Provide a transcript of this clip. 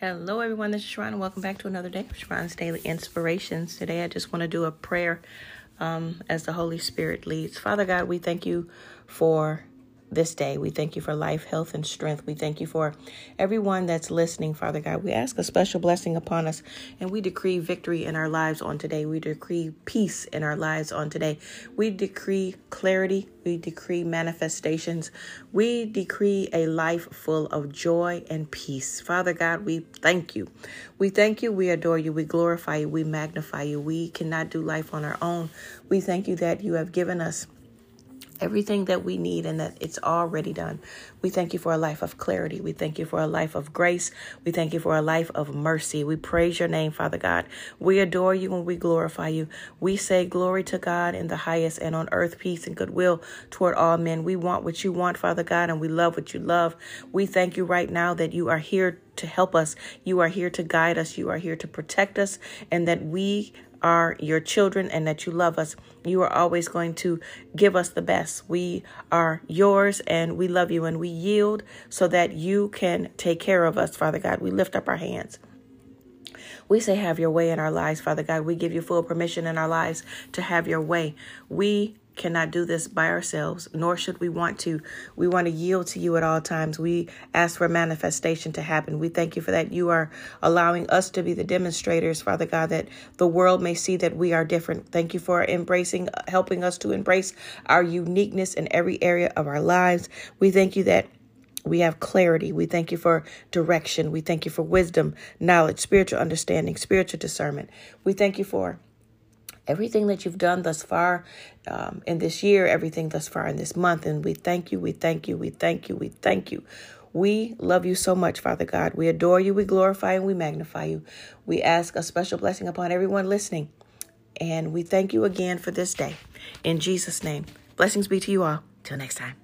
Hello, everyone. This is Sharron, and welcome back to another day of Sharron's Daily Inspirations. Today, I just want to do a prayer um, as the Holy Spirit leads. Father God, we thank you for this day. We thank you for life, health, and strength. We thank you for everyone that's listening, Father God. We ask a special blessing upon us, and we decree victory in our lives on today. We decree peace in our lives on today. We decree clarity. We decree manifestations. We decree a life full of joy and peace. Father God, we thank you. We thank you. We adore you. We glorify you. We magnify you. We cannot do life on our own. We thank you that you have given us everything that we need and that it's already done. We thank you for a life of clarity. We thank you for a life of grace. We thank you for a life of mercy. We praise your name, Father God. We adore you and we glorify you. We say glory to God in the highest and on earth peace and goodwill toward all men. We want what you want, Father God, and we love what you love. We thank you right now that you are here to help us. You are here to guide us. You are here to protect us and that we are your children and that you love us. You are always going to give us the best. We are yours and we love you and we yield so that you can take care of us, Father God. We lift up our hands. We say, Have your way in our lives, Father God. We give you full permission in our lives to have your way. We cannot do this by ourselves, nor should we want to. We want to yield to you at all times. We ask for manifestation to happen. We thank you for that. You are allowing us to be the demonstrators, Father God, that the world may see that we are different. Thank you for embracing, helping us to embrace our uniqueness in every area of our lives. We thank you that. We have clarity. We thank you for direction. We thank you for wisdom, knowledge, spiritual understanding, spiritual discernment. We thank you for everything that you've done thus far um, in this year, everything thus far in this month. And we thank you, we thank you, we thank you, we thank you. We love you so much, Father God. We adore you, we glorify and we magnify you. We ask a special blessing upon everyone listening. And we thank you again for this day. In Jesus' name, blessings be to you all. Till next time.